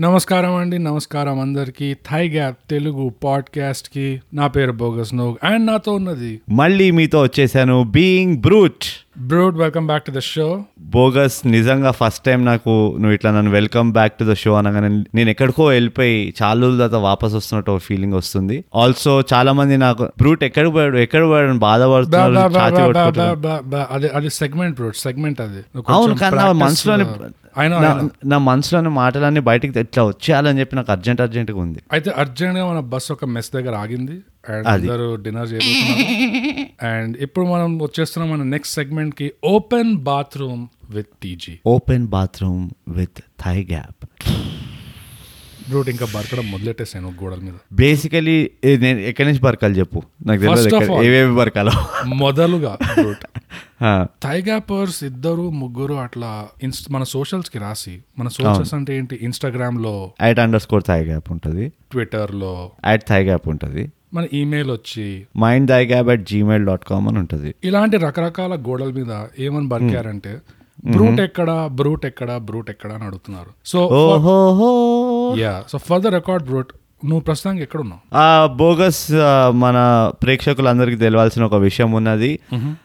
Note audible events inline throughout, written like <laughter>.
నమస్కారం అండి నమస్కారం అందరికి. థై గ్యాప్ తెలుగు పాడ్కాస్ట్కి నా పేరు బోగస్ నోగ్ అండ్ నాతో ఉన్నది మళ్ళీ మీతో వచ్చేసాను being Brute. Brute welcome back to the show bogus నిజంగా ఫస్ట్ టైం నాకు నువ్వు ఇట్లా నన్ను welcome back to the show అనగానే నేను ఎక్కడికో వెళ్ళిపోయి చాలా రోజుల తర్వాత వాపస్ వస్తున్నట్టు ఒక ఫీలింగ్ వస్తుంది. ఆల్సో చాలా మంది నాకు బ్రూట్ ఎక్కడ పోయాడు ఎక్కడ పోయాడు అని బాధపడుతున్నారు. అది అది సెగ్మెంట్ బ్రూట్ సెగ్మెంట్ అది. అవును కానీ నా మనసులోని నా- మనసులోని మాటలన్నీ బయటికి ఇట్లా వచ్చేయాలని చెప్పి నాకు అర్జెంట్ అర్జెంట్గా ఉంది. అయితే అర్జెంట్గా మన బస్ ఒక మెస్ దగ్గర ఆగింది. అండ్. అందరూ డిన్నర్ చేయబోతున్నారు. <laughs> అండ్ ఇప్పుడు మనం వచ్చేస్తున్నాం మన next సెగ్మెంట్కి open bathroom with TG open bathroom with thigh gap Brute ఇంకా బరకడం మొదలెట్టేసాను గోడల మీద. బేసికలీ నేను ఎక్కడి నుంచి బరకాలి చెప్పు? నాకు తెలియదు ఏవేవి బరకాలో. మొదలుగా బ్రూట్ <laughs> ఆ, థైగాపర్స్ ఇద్దరు ముగ్గురు అట్లా మన సోషల్స్కి రాసి మన సోషల్స్ అంటే ఏంటి? ఇన్స్టాగ్రామ్లో at underscore thigh gap ఉంటుంది. ట్విట్టర్లో యాట్ థై గ్యాప్ ఉంటుంది. మన ఈమెయిల్ వచ్చి mind thy gap at Gmail dot com అని ఉంటుంది ఇలాంటి రకరకాల గోడల మీద ఏమని బరికారంటే బ్రూట్ ఎక్కడ బ్రూట్ ఎక్కడ బ్రూట్ ఎక్కడ అని అడుగుతున్నారు. So yeah so for the record Brute నువ్వు ప్రస్తుతానికి ఎక్కడ ఉన్నావు ఆ బోగస్ మన ప్రేక్షకులందరికీ తెలియాల్సిన ఒక విషయం ఉన్నది.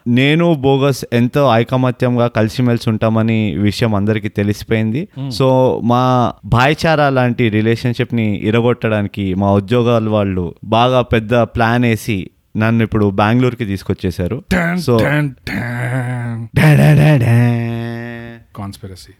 నేను బోగస్ ఎంతో ఐకమత్యంగా కలిసిమెలిసి ఉంటామని విషయం అందరికీ తెలిసిపోయింది. సో మా భాయిచారా లాంటి రిలేషన్షిప్ని ఇరగొట్టడానికి మా ఉద్యోగాల వాళ్ళు బాగా పెద్ద ప్లాన్ వేసి నన్ను ఇప్పుడు బెంగళూరుకి తీసుకొచ్చేసారు సో కాన్స్పిరసీ.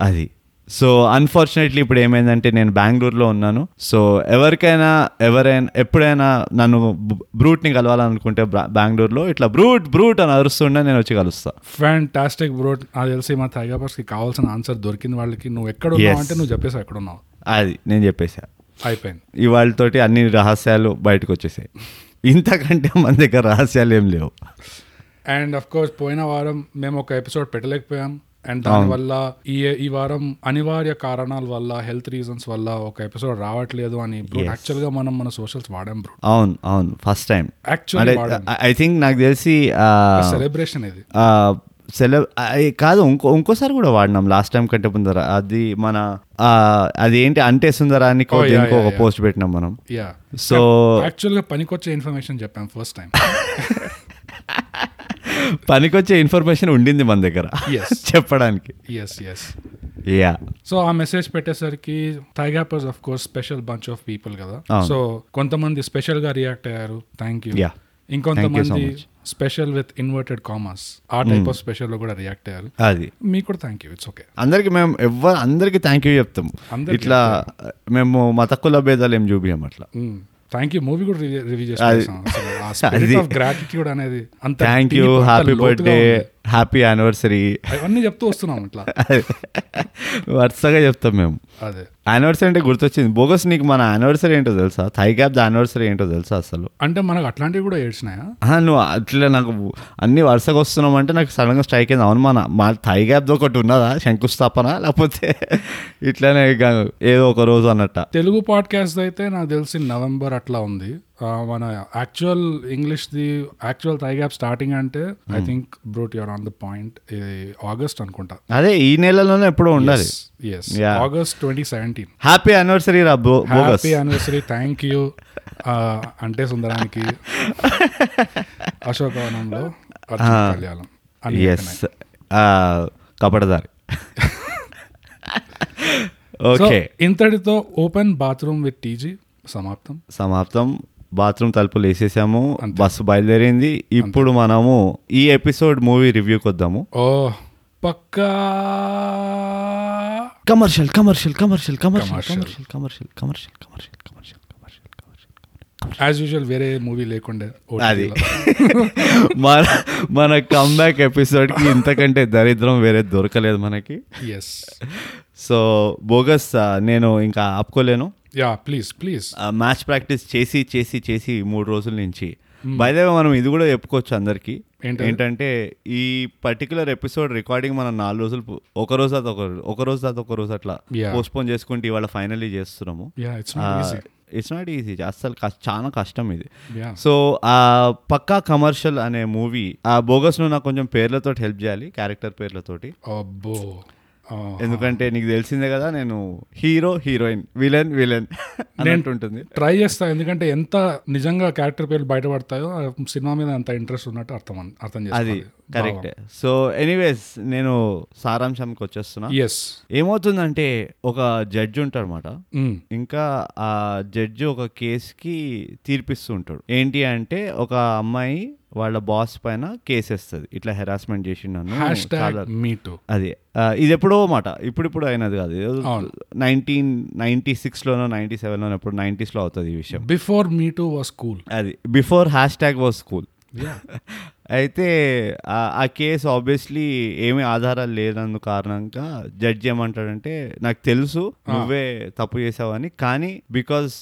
అది. సో అన్ఫార్చునేట్లీ ఇప్పుడు ఏమైందంటే నేను బెంగళూరులో ఉన్నాను. సో ఎవరికైనా ఎవరైనా ఎప్పుడైనా నన్ను బ్రూట్ని కలవాలనుకుంటే బెంగళూరులో ఇట్లా బ్రూట్ బ్రూట్ అని అరుస్తుండే నేను వచ్చి కలుస్తా. Fantastic Brute. నాకు తెలిసి మా కి కావాల్సిన ఆన్సర్ దొరికింది వాళ్ళకి. నువ్వు ఎక్కడ ఉన్నావు. అంటే నువ్వు చెప్పేసావు ఎక్కడ ఉన్నావు అది నేను చెప్పేసా. అయిపోయింది. ఇవాళతోటి అన్ని రహస్యాలు బయటకు వచ్చేసాయి. ఇంతకంటే మన దగ్గర రహస్యాలు ఏం లేవు. అండ్ అఫ్ కోర్స్ పోయిన వారం మేము ఒక ఎపిసోడ్ పెట్టలేకపోయాం. అండ్ దానివల్ల ఈ ఈ వారం అనివార్య కారణాల వల్ల హెల్త్ రీజన్స్ వల్ల ఒక ఎపిసోడ్ రావట్లేదు అని యాక్చువల్గా మనం మన సోషల్స్ వాడాం బ్రో అవును అవును. ఫస్ట్ టైం వాడాం. ఐ థింక్ నాకు తెలిసి సెలబ్రేషన్ ఇది. ఆ, సెల ఆ, కాదు ఇంకో ఇంకోసారి కూడా వాడినాం లాస్ట్ టైం కంటే ముందర. అది మన అది ఏంటి అంటే సుందరానికి Oh, దేనికో yeah, ఒక. పోస్ట్ పెట్టినాం మనం. యా సో యాక్చువల్గా పనికొచ్చే ఇన్ఫర్మేషన్ చెప్పాం ఫస్ట్ టైం <laughs> పనికొచ్చే ఇన్ఫర్మేషన్ ఉండింది మన దగ్గర. Yes. <laughs> చెప్పడానికి. ఎస్ ఎస్ యా సో ఆ మెసేజ్ పెట్టేసరికి thigh gappers of course special bunch of people కదా. సో కొంతమంది స్పెషల్గా రియాక్ట్ అయ్యారు థ్యాంక్ యూ. ఇంకొంతమంది స్పెషల్ విత్ ఇన్వర్టెడ్ కామర్స్ ఆ టైప్ ఆఫ్ స్పెషల్లో కూడా రియాక్ట్ అయ్యారు. అది. మీకు కూడా థ్యాంక్ యూ ఇట్స్ ఓకే అందరికి మేము ఎవ్వరు అందరికి థ్యాంక్ యూ చెప్తాం. ఇట్లా మేము మత కుల భేదాలు ఏం చూపియం అట్లా. థ్యాంక్ యూ మూవీ కూడా రివ్యూ చేస్తాం గ్రాటిట్యూడ్ అనేది అంత thank you happy birthday. Happy anniversary అవన్నీ చెప్తూ వస్తున్నాం ఇట్లా. వరుసగా చెప్తాం మేము. అదే. యానివర్సరీ అంటే గుర్తొచ్చింది. బోగస్ నీకు మన యానివర్సరీ ఏంటో తెలుసా? థై గ్యాప్ యానివర్సరీ ఏంటో తెలుసా అసలు? అంటే మనకు అట్లాంటివి కూడా ఏడ్చినాయా? నువ్వు అట్లా నాకు అన్ని వరుసగా వస్తున్నావు అంటే నాకు సడన్గా స్ట్రైక్ అయింది. అవును మన మా థై గ్యాప్ ఒకటి ఉన్నదా? శంకుస్థాపన? లేకపోతే ఇట్లానే ఏదో ఒక రోజు అన్నట్ట. తెలుగు పాడ్కాస్ట్ అయితే నాకు తెలిసి నవంబర్ అట్లా ఉంది. మన actual English the actual thigh gap starting అంటే I think Brute your on the point August అనుకుంటా. అదే ఈ నెలలోనే ఎప్పుడో ఉండాలి. Yes. August twenty seventeen happy anniversary రా హ్యాపీ యానివర్సరీ థ్యాంక్ యూ అంటే సుందరానికి <laughs> అశోకవనంలో కళ్యాణం ఎస్. కపడదారి ఓకే ఇంతటితో ఓపెన్ బాత్రూమ్ విత్ టీజీ సమాప్తం. సమాప్తం. బాత్రూమ్ తలుపులు వేసేసాము. బస్సు బయలుదేరింది. ఇప్పుడు మనము ఈ ఎపిసోడ్ మూవీ రివ్యూకి వద్దాము. ఓ పక్కా. Commercial commercial commercial commercial Commercial. Commercial commercial commercial commercial commercial commercial commercial as usual వేరే మూవీ లేకుండే అది. <laughs> మన మన కమ్బ్యాక్ ఎపిసోడ్కి ఇంతకంటే దరిద్రం వేరే దొరకలేదు మనకి. ఎస్ సో బోగస్ నేను ఇంకా ఆపుకోలేను. Yeah please please. Match practice చేసి చేసి చేసి మూడు రోజుల నుంచి. బయదే మనం ఇది కూడా చెప్పుకోవచ్చు అందరికి? ఏంటంటే ఈ పర్టికులర్ ఎపిసోడ్ రికార్డింగ్ మనం నాలుగు రోజులు ఒక రోజు అది ఒక ఒక రోజు అది ఒక రోజు అట్లా. పోస్ట్పోన్ చేసుకుంటే ఇవాళ ఫైనల్లీ చేస్తున్నాము. ఇట్స్ నాట్ ఈజీ కష్ట- చాలా కష్టం ఇది. సో ఆ పక్కా కమర్షియల్ అనే మూవీ ఆ బోగస్ను నాకు కొంచెం పేర్లతో హెల్ప్ చేయాలి క్యారెక్టర్ పేర్లతోటి. అబ్బో. ఎందుకంటే నీకు తెలిసిందే కదా నేను హీరో హీరోయిన్ విలన్ విలన్ ఉంటుంది ట్రై చేస్తా ఎందుకంటే ఎంత నిజంగా క్యారెక్టర్ పేర్లు బయటపడతాయో సినిమా మీద అంత ఇంట్రెస్ట్ ఉన్నట్టు అర్థం అర్థం అది కరెక్టే. సో ఎనీవేస్ నేను సారాంశానికి వచ్చేస్తున్నా. ఎస్ ఏమవుతుందంటే ఒక జడ్జి ఉంటాడనమాట ఇంకా ఆ జడ్జి ఒక కేసుకి తీర్పిస్తూ ఉంటాడు. ఏంటి అంటే ఒక అమ్మాయి వాళ్ళ బాస్ పైన కేసు వేస్తుంది ఇట్లా హెరాస్మెంట్ చేసి నన్ను అది ఇది ఎప్పుడో మాట. ఇప్పుడిప్పుడు అయినది కాదు. నైన్టీన్ నైన్టీ సిక్స్లోనో నైన్టీ సెవెన్లోనో ఎప్పుడు నైంటీస్లో అవుతుంది ఈ విషయం. Before me too was cool అది before hashtag was school అయితే ఆ- కేసు ఆబ్వియస్లీ ఏమీ ఆధారాలు లేనందు కారణంగా జడ్జి ఏమంటాడంటే నాకు తెలుసు నువ్వే తప్పు చేసావని కానీ బికాస్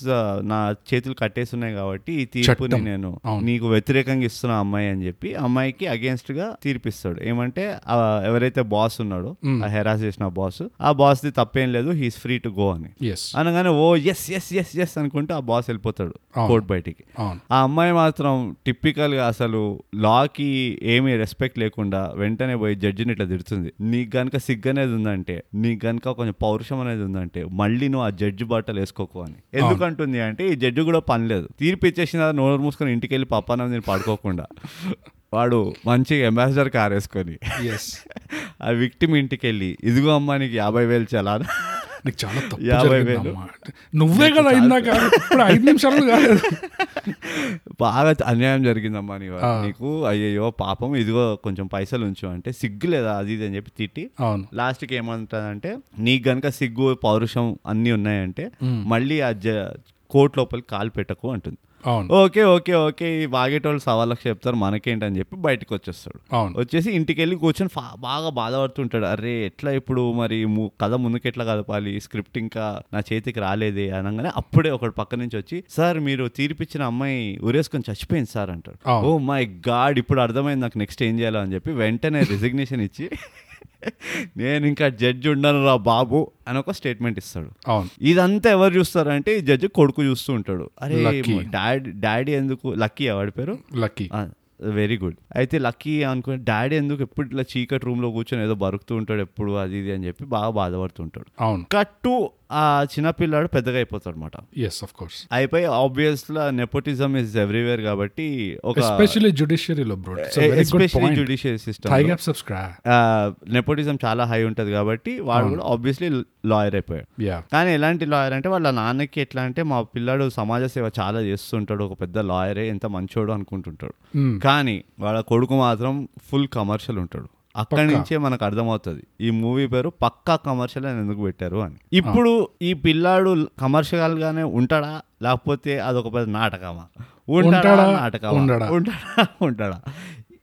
నా చేతులు కట్టేసి ఉన్నాయి కాబట్టి ఈ తీర్పుని. నేను. నీకు వ్యతిరేకంగా ఇస్తున్న అమ్మాయి అని చెప్పి అమ్మాయికి అగేన్స్ట్గా తీర్పిస్తాడు. ఏమంటే ఎవరైతే బాస్ ఉన్నాడో ఆ హెరాస్ చేసిన బాస్ ఆ బాస్ ది తప్పేం లేదు హీస్ ఫ్రీ టు గో అని. అనగానే oh yes yes yes yes అనుకుంటే ఆ బాస్ వెళ్ళిపోతాడు. కోర్ట్ బయటికి. ఆ అమ్మాయి మాత్రం టిపికల్గా అసలు లాకి ఏమీ రెస్పెక్ట్ లేకుండా వెంటనే పోయి జడ్జిని ఇట్లా తిడుతుంది. నీకు గనుక సిగ్గు అనేది ఉందంటే నీకు గనుక కొంచెం పౌరుషం అనేది ఉందంటే మళ్ళీ నువ్వు ఆ జడ్జి బట్టలు వేసుకోకు అని. ఎందుకంటుంది అంటే ఈ జడ్జి కూడా పని లేదు. తీర్పు ఇచ్చేసిన నోరు మూసుకొని ఇంటికి వెళ్ళి పప్పానం నేను పడుకోకుండా వాడు మంచిగా అంబాసిడర్ కార్ వేసుకొని ఎస్ <laughs> ఆ విక్టిమ్ ఇంటికి వెళ్ళి ఇదిగో అమ్మా నీకు యాభై వేలు చలా నీకు చాలా తప్పు. నువ్వే కదా ఇందాక ఇప్పుడు ఐదు నిమిషాలు కాలేదు బాగా అన్యాయం జరిగిందమ్మా నీ. నీకు అయ్యయ్యో పాపం ఇదిగో కొంచెం పైసలు ఉంచు అంటే సిగ్గు లేదా అది ఇది అని చెప్పి తిట్టి అవును. లాస్ట్కి ఏమంటుందంటే నీకు గనక సిగ్గు పౌరుషం అన్నీ ఉన్నాయంటే మళ్ళీ ఆ కోర్టు లోపలికి కాలు పెట్టకు అంటుంది. Okay okay okay. ఈ బాగేటోళ్ళు సవాళ్ళకి చెప్తారు మనకేంటని చెప్పి బయటకు వచ్చేస్తాడు వచ్చేసి ఇంటికి వెళ్ళి కూర్చొని బాగా బాధపడుతుంటాడు. అరే ఎట్లా ఇప్పుడు మరి కథ ముందుకు ఎట్లా కదపాలి? స్క్రిప్ట్ ఇంకా నా చేతికి రాలేదే అనగానే అప్పుడే ఒకడు పక్క నుంచి వచ్చి సార్ మీరు తీర్పిచ్చిన అమ్మాయి ఉరేసుకొని చచ్చిపోయింది సార్ అంటాడు. ఓ మై గాడ్ ఇప్పుడు అర్థమైంది నాకు నెక్స్ట్ ఏం చేయాలో అని చెప్పి వెంటనే రిజిగ్నేషన్ ఇచ్చి నేను ఇంకా జడ్జి ఉండను రా బాబు అని ఒక స్టేట్మెంట్ ఇస్తాడు. అవును. ఇదంతా ఎవరు చూస్తారంటే ఈ జడ్జి కొడుకు చూస్తూ ఉంటాడు. అరే. డాడీ డాడీ ఎందుకు లక్కీ వాడి పేరు? లక్కీ వెరీ గుడ్ అయితే లక్కీ అనుకుని డాడీ ఎందుకు ఎప్పుడు ఇట్లా చీకటి రూమ్లో కూర్చొని ఏదో బరుకుతూ ఉంటాడు ఎప్పుడు అది ఇది అని చెప్పి బాగా బాధపడుతుంటాడు అవును. కట్టు ఆ చిన్నపిల్లాడు పెద్దగా అయిపోతాడు అనమాట ఎస్ ఆఫ్ కోర్స్ అయిపోయి ఆబ్వియస్గా నెపోటిజం ఇస్ ఎవ్రీవేర్ కాబట్టి ఒక especially జుడిషియరీలో bro especially judicial system subscribe nepotism చాలా హై ఉంటది కాబట్టి వాడు కూడా ఆబ్వియస్లీ లాయర్ అయిపోయాడు. కానీ ఎలాంటి లాయర్ అంటే వాళ్ళ నాన్నకి ఎట్లా అంటే మా పిల్లాడు సమాజ సేవ చాలా చేస్తుంటాడు ఒక పెద్ద లాయరే ఎంత మంచోడు అనుకుంటుంటాడు. కానీ వాళ్ళ కొడుకు మాత్రం ఫుల్ కమర్షియల్ ఉంటాడు. అక్కడి నుంచే మనకు అర్థమవుతుంది. ఈ మూవీ పేరు పక్కా కమర్షియల్ అని ఎందుకు పెట్టారు అని. ఇప్పుడు ఈ పిల్లాడు కమర్షియల్ గానే ఉంటాడా? లేకపోతే అదొక పెద్ద నాటకమా? ఉంటాడా? నాటకమా? ఉంటాడా? <laughs> ఉంటాడా?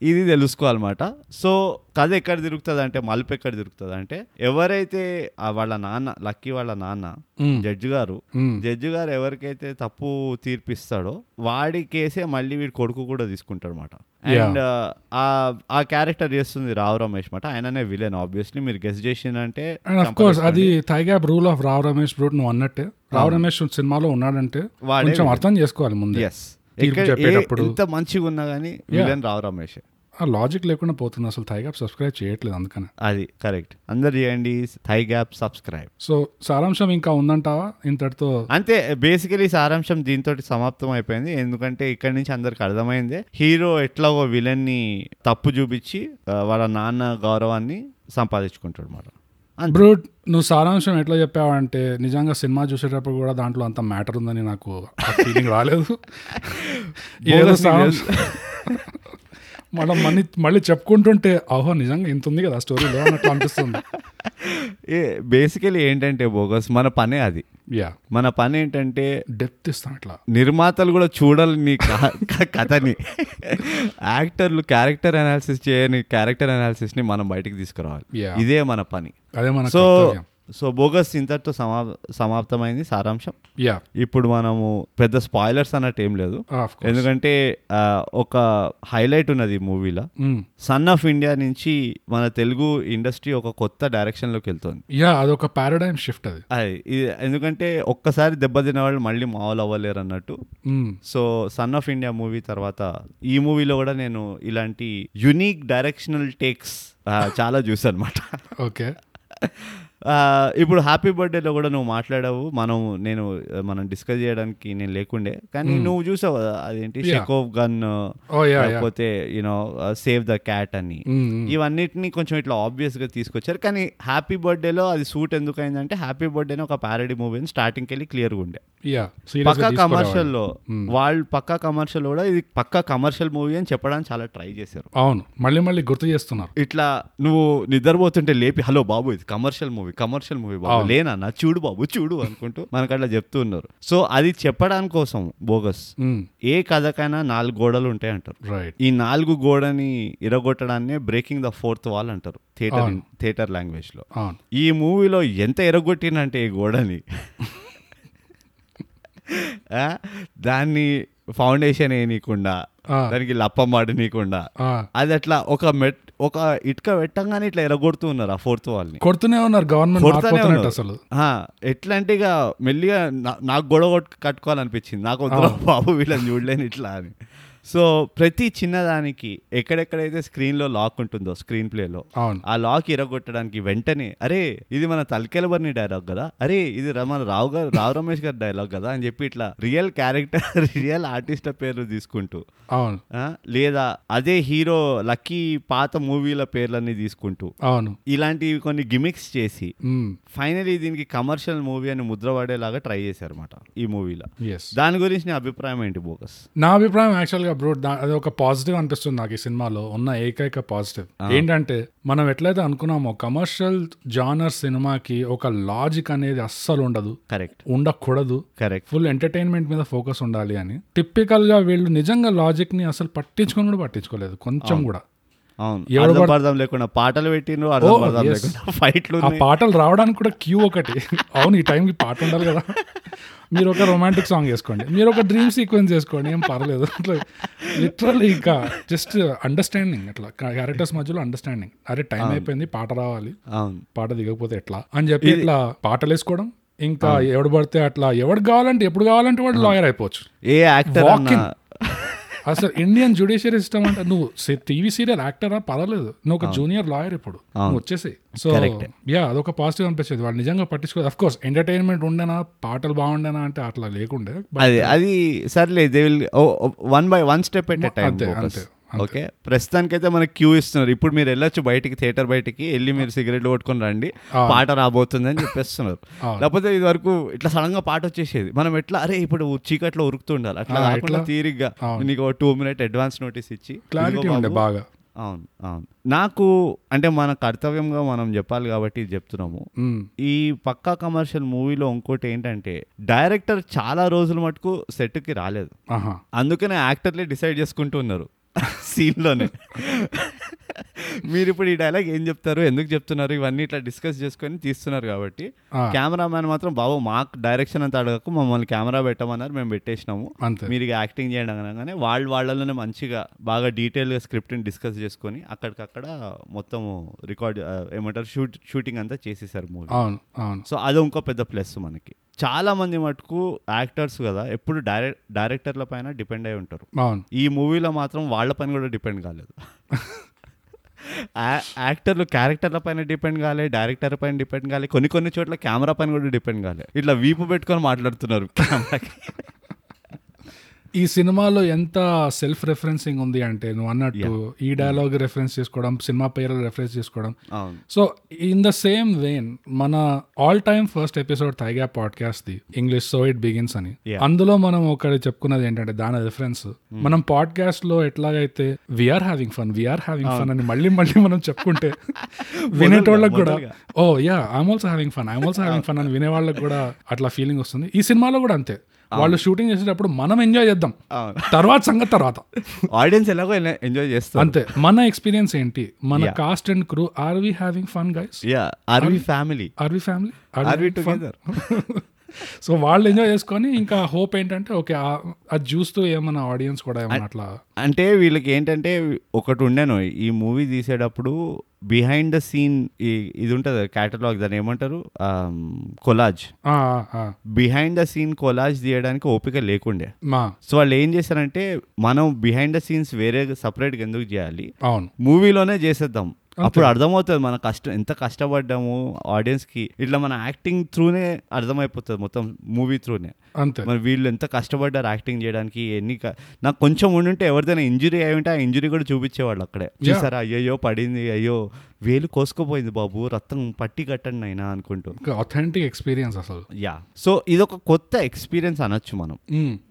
ఇది తెలుసుకోవాలన్నమాట. సో కథ ఎక్కడ తిరుగుతుంది అంటే మలుపు ఎక్కడ తిరుగుతుంది అంటే ఎవరైతే ఆ వాళ్ళ నాన్న లక్కీ వాళ్ళ నాన్న జడ్జి గారు జడ్జి గారు ఎవరికైతే తప్పు తీర్పిస్తాడో వాడి కేసే మళ్ళీ వీడి కొడుకు కూడా తీసుకుంటాడు అనమాట అండ్ ఆ క్యారెక్టర్ చేస్తుంది రావు రమేష్ మాట. ఆయననే విలన్ ఆబ్వియస్లీ మీరు గెస్ట్ చేసిందంటే అండ్ ఆఫ్ కోర్స్ అది thigh gap rule of Rao Ramesh Brute నువ్వు అన్నట్టే. రావ్ రమేష్ సినిమాలో ఉన్నాడంటే కొంచెం అర్థం చేసుకోవాలి ముందే. ఎస్ చెప్పేటప్పుడు. ఎంత మంచిగా ఉన్నా కానీ విలన్ రావు రమేష్. ఆ లాజిక్ లేకుండా పోతుంది అసలు థై గ్యాప్ సబ్స్క్రైబ్ చేయట్లేదు అందుకనే. అది కరెక్ట్. అందరు చేయండి థై గ్యాప్ సబ్స్క్రైబ్ సో సారాంశం ఇంకా ఉందంటావా? ఇంతటితో అంతే బేసికలీ సారాంశం దీంతో సమాప్తం అయిపోయింది. ఎందుకంటే ఇక్కడ నుంచి అందరికి అర్థమైంది. హీరో ఎట్లా ఓ విలన్ని తప్పు చూపించి వాళ్ళ నాన్న గౌరవాన్ని సంపాదించుకుంటాడు అనమాట బ్రూట్ నువ్వు సారాంశం ఎట్లా చెప్పావంటే నిజంగా సినిమా చూసేటప్పుడు కూడా దాంట్లో అంత మ్యాటర్ ఉందని నాకు ఫీలింగ్ రాలేదు. <laughs> ఏదో సారాంశం. మనం మళ్ళీ మళ్ళీ చెప్పుకుంటుంటే అహో నిజంగా ఇంత ఉంది కదా స్టోరీలో అన్నట్లు అనిపిస్తుంది. ఏ బేసికలీ ఏంటంటే బోగస్ మన పనే అది. యా మన పని ఏంటంటే డెప్త్ ఇస్తాం ఇట్లా నిర్మాతలు కూడా చూడాలి నీ కథని. యాక్టర్లు క్యారెక్టర్ అనాలిసిస్ చేయని క్యారెక్టర్ అనాలిసిస్ని మనం బయటికి తీసుకురావాలి. ఇదే మన పని. అదే మన సో. సో బోగస్ ఇంతటితో సమా సమాప్తమైంది సారాంశం. యా. ఇప్పుడు మనము పెద్ద స్పాయిలర్స్ అన్నట్టు ఏం లేదు. ఎందుకంటే ఒక హైలైట్ ఉన్నది ఈ మూవీలో. సన్ ఆఫ్ ఇండియా నుంచి మన తెలుగు ఇండస్ట్రీ ఒక కొత్త డైరెక్షన్లోకి వెళ్తుంది. యా అదొక పారాడైమ్ షిఫ్ట్ అది. అది ఎందుకంటే ఒక్కసారి దెబ్బతిన్న వాళ్ళు మళ్ళీ మామూలు అవ్వలేరు అన్నట్టు. So Son of India movie తర్వాత ఈ మూవీలో కూడా నేను ఇలాంటి యునిక్ డైరెక్షనల్ టేక్స్ చాలా చూసాను అనమాట ఓకే. <laughs> ఇప్పుడు హ్యాపీ బర్త్డేలో కూడా నువ్వు మాట్లాడావు. మనం నేను మనం డిస్కస్ చేయడానికి నేను లేకుండే. కానీ నువ్వు చూసావు అదేంటి. షెకోవ్ గన్ యా లేకపోతే you know save the cat అని. ఇవన్నిటిని కొంచెం ఇట్లా ఆబ్వియస్గా తీసుకొచ్చారు. కానీ హ్యాపీ బర్త్డేలో అది సూట్ ఎందుకు అయిందంటే హ్యాపీ బర్త్డేని ఒక ప్యారడీ మూవీని స్టార్టింగ్ వెళ్ళి క్లియర్గా ఉండే. పక్కా కమర్షియల్లో. వాళ్ళు పక్కా కమర్షియల్ కూడా ఇది పక్కా కమర్షియల్ మూవీ అని చెప్పడానికి చాలా ట్రై చేశారు. అవును. మళ్ళీ మళ్ళీ గుర్తు చేస్తున్నారు. ఇట్లా నువ్వు నిద్రపోతుంటే లేపి హలో బాబు ఇది కమర్షియల్ మూవీ కమర్షియల్ మూవీ బాబు. అవును. లేనా నా చూడు బాబు చూడు అనుకుంటూ మనకు అట్లా చెప్తూ ఉన్నారు సో అది చెప్పడానికి కోసం బోగస్ ఏ కథకైనా నాలుగు గోడలు ఉంటాయి అంటారు ఈ నాలుగు గోడని ఇరగొట్టడాన్నే బ్రేకింగ్ ద ఫోర్త్ వాల్ అంటారు థియేటర్. థియేటర్ లాంగ్వేజ్లో. ఈ మూవీలో ఎంత ఎరగొట్టినంటే ఈ గోడని. <laughs> దాన్ని ఫౌండేషన్ వేయనీయకుండా. దానికి లప్పం మాడనీయకుండా. ఆ, అది అట్లా ఒక మెట్ ఒక ఇటుక పెట్టంగానే ఇట్లా ఎరగొడుతూ ఉన్నారు ఆ ఫోర్త్ వాళ్ళని కొడుతూనే ఉన్నారు గవర్నమెంట్. అసలు. ఎట్లా అంటే ఇక మెల్లిగా నాకు గొడవ కొట్టు- కట్టుకోవాలనిపించింది. నాకు బాబు వీళ్ళని చూడలేని ఇట్లా అని. సో ప్రతి చిన్నదానికి ఎక్కడెక్కడైతే స్క్రీన్లో లాక్ ఉంటుందో స్క్రీన్ ప్లేలో అవును. ఆ లాక్ ఇరగొట్టడానికి వెంటనే అరే ఇది మన తలకెలబర్ని డైలాగ్ కదా అరే ఇది మన రావు గారు రావు రమేష్ గారి డైలాగ్ కదా అని చెప్పి ఇట్లా రియల్ క్యారెక్టర్ రియల్ ఆర్టిస్ట్ల పేర్లు తీసుకుంటూ అవును. లేదా అదే హీరో లక్కీ పాత మూవీల పేర్లన్నీ తీసుకుంటూ అవును. ఇలాంటివి కొన్ని గిమిక్స్ చేసి. ఫైనలీ దీనికి కమర్షియల్ మూవీ అని ముద్ర పడేలాగా ట్రై చేశారు అనమాట ఈ మూవీలో. దాని గురించి నీ అభిప్రాయం ఏంటి బోకస్ నా అభిప్రాయం యాక్చువల్గా బ్రో అది ఒక పాజిటివ్ అనిపిస్తుంది నాకు ఈ సినిమాలో. ఉన్న ఏకైక పాజిటివ్ ఏంటంటే మనం ఎట్లయితే అనుకున్నామో కమర్షియల్ జానర్ సినిమాకి ఒక లాజిక్ అనేది అస్సలు ఉండదు. కరెక్ట్ ఉండకూడదు. కరెక్ట్ ఫుల్ ఎంటర్టైన్మెంట్ మీద ఫోకస్ ఉండాలి అని. టిపికల్గా వీళ్ళు నిజంగా లాజిక్ని అసలు పట్టించుకొని కూడా పట్టించుకోలేదు. కొంచెం కూడా. అవును. అర్థం లేకుండా పాటలు పెట్టిండ్రు అర్థం. లేకుండా <laughs> ఫైట్లు ఆ పాటలు రావడానికి కూడా క్యూ ఒకటి. <laughs> అవును ఈ టైంకి పాట ఉండాలి కదా. మీరు ఒక రొమాంటిక్ సాంగ్ వేసుకోండి మీరు ఒక డ్రీమ్ సీక్వెన్స్ చేసుకోండి. ఏం పర్లేదు. అట్లా లిటరల్లీ ఇంకా జస్ట్ అండర్స్టాండింగ్ అట్లా. క్యారెక్టర్స్ మధ్యలో అండర్స్టాండింగ్ అరే టైం అయిపోయింది పాట రావాలి. పాట దిగకపోతే ఎట్లా? అని చెప్పి ఇట్లా పాటలు వేసుకోవడం ఇంకా ఎవడు పడితే అట్లా ఎవడు కావాలంటే ఎప్పుడు కావాలంటే వాడు లాయర్ అయిపోవచ్చు. ఏ యాక్టర్ అసలు ఇండియన్ జ్యుడిషియరీ సిస్టమ్ అంటే నువ్వు టీవీ సీరియల్ యాక్టరా పర్వాలేదు. నువ్వు ఒక జూనియర్ లాయర్ ఇప్పుడు. నువ్వు వచ్చేసి సో. యా అదొక పాజిటివ్ అనిపించేది. వాళ్ళు నిజంగా పట్టించుకోదు అఫ్ కోర్స్ ఎంటర్టైన్మెంట్ ఉండేనా పాటలు బాగుండేనా అంటే అట్లా లేకుండే అది అది సర్లే they will one by one step అంతే, అంతే, ఓకే. ప్రస్తుతానికైతే మనకి క్యూ ఇస్తున్నారు. ఇప్పుడు మీరు వెళ్ళొచ్చు బయటికి థియేటర్ బయటికి వెళ్ళి మీరు సిగరెట్లు కొట్టుకొని రండి. పాట రాబోతుంది అని చెప్పేస్తున్నారు. లేకపోతే ఇది వరకు ఇట్లా సడన్గా పాట వచ్చేసేది. మనం ఎట్లా అరే ఇప్పుడు చీకట్లో ఉరుకుతుండాలి. అట్లా కాకుండా? తీరిగ్గా. నీకు టూ మినిట్ అడ్వాన్స్ నోటీస్ ఇచ్చి క్లారిటీ ఉండే బాగా. అవును అవును. నాకు అంటే మన కర్తవ్యంగా మనం చెప్పాలి కాబట్టి ఇది చెప్తున్నాము. ఈ పక్కా కమర్షియల్ మూవీలో ఇంకోటి ఏంటంటే డైరెక్టర్ చాలా రోజుల మటుకు సెట్కి రాలేదు. అందుకనే యాక్టర్లే డిసైడ్ చేసుకుంటూ ఉన్నారు. సీన్లోనే. మీరు ఇప్పుడు ఈ డైలాగ్ ఏం చెప్తారు ఎందుకు చెప్తున్నారు ఇవన్నీ ఇట్లా డిస్కస్ చేసుకొని తీస్తున్నారు కాబట్టి. కెమెరామ్యాన్ మాత్రం బాబు మాకు డైరెక్షన్ అంతా అడగకు మమ్మల్ని కెమెరా పెట్టమన్నారు మేము పెట్టేసినాము. మీరు యాక్టింగ్ చేయడం అనగానే వాళ్ళు వాళ్ళలోనే మంచిగా బాగా డీటెయిల్గా స్క్రిప్ట్ని డిస్కస్ చేసుకొని అక్కడికక్కడ మొత్తం రికార్డ్ ఏమంటారు షూట్ షూటింగ్ అంతా చేసేసారు మూవీ. అవును అవును. సో అది ఇంకో పెద్ద ప్లస్ మనకి. చాలా మంది మటుకు యాక్టర్స్ కదా ఎప్పుడు డైరెక్ట్ డైరెక్టర్ల పైన డిపెండ్ అయి ఉంటారు. అవును. ఈ మూవీలో మాత్రం వాళ్ళ పైన కూడా డిపెండ్ కాలేదు. <laughs> యాక్టర్లు క్యారెక్టర్ల పైన డిపెండ్ కాలే డైరెక్టర్ పైన డిపెండ్ కాలే కొన్ని కొన్ని చోట్ల కెమెరా పైన కూడా డిపెండ్ కాలే. ఇట్లా వీపు పెట్టుకొని మాట్లాడుతున్నారు కెమెరాకి. ఈ సినిమాలో ఎంత సెల్ఫ్ రెఫరెన్సింగ్ ఉంది అంటే నువ్వు అన్నట్టు ఈ డైలాగ్ రెఫరెన్స్ చేసుకోవడం సినిమా పేర్లు రెఫరెన్స్ చేసుకోవడం. So in the same vein మన all time first episode Thaiga podcast the English so it begins అని. అందులో మనం ఒకటి చెప్పుకున్నది ఏంటంటే దాని రిఫరెన్స్ మనం పాడ్కాస్ట్లో ఎట్లాగైతే we are having fun we are having fun అని మళ్ళీ మళ్ళీ మనం చెప్పుకుంటే <laughs> వినేటోళ్ళకి కూడా. ఓ yeah I'm also having fun I'm also having fun అని <laughs> వినే వాళ్ళకి కూడా అట్లా ఫీలింగ్ వస్తుంది. ఈ సినిమాలో కూడా అంతే. వాళ్ళు షూటింగ్ చేసేటప్పుడు మనం ఎంజాయ్ చేద్దాం. తర్వాత సంగతి తర్వాత. ఆడియన్స్ ఎలాగో ఎంజాయ్ చేస్తారు. అంతే. మన ఎక్స్పీరియన్స్ ఏంటి? మన cast and crew are we having fun guys are we family are we family are we together so వాళ్ళు ఎంజాయ్ చేసుకొని ఇంకా హోప్ ఏంటంటే ఓకే అది చూస్తూ ఏమన్నా ఆడియన్స్ కూడా ఏమన్నా అట్లా అంటే వీళ్ళకి ఏంటంటే ఒకటి ఉండేను ఈ మూవీ తీసేటప్పుడు బిహైండ్ ద సీన్ ఇది ఉంటుంది క్యాటలాగ్ దాన్ని ఏమంటారు? Collage behind the scene collage తీయడానికి ఓపిక లేకుండే. సో వాళ్ళు ఏం చేశారంటే మనం బిహైండ్ ద సీన్స్ వేరే సపరేట్గా ఎందుకు చేయాలి? అవును. మూవీలోనే చేసేద్దాం. అప్పుడు అర్థమవుతుంది మన కష్టం ఎంత కష్టపడ్డాము ఆడియన్స్కి. ఇట్లా మన యాక్టింగ్ త్రూనే అర్థమైపోతుంది మొత్తం మూవీ త్రూనే అంతే. మరి వీళ్ళు ఎంత కష్టపడ్డారు యాక్టింగ్ చేయడానికి ఎన్ని నాకు కొంచెం ఉండుంటే ఎవరిదైనా ఇంజురీ అయి ఉంటే ఆ ఇంజురీ కూడా చూపించేవాళ్ళు అక్కడే. చూసారా? అయ్యయ్యో పడింది అయ్యో వేలు కోసుకుపోయింది బాబు రక్తం పట్టి కట్టండి అయినా అనుకుంటూ. అథెంటిక్ ఎక్స్పీరియన్స్ అసలు. యా. సో ఇదొక కొత్త ఎక్స్పీరియన్స్ అనొచ్చు మనం.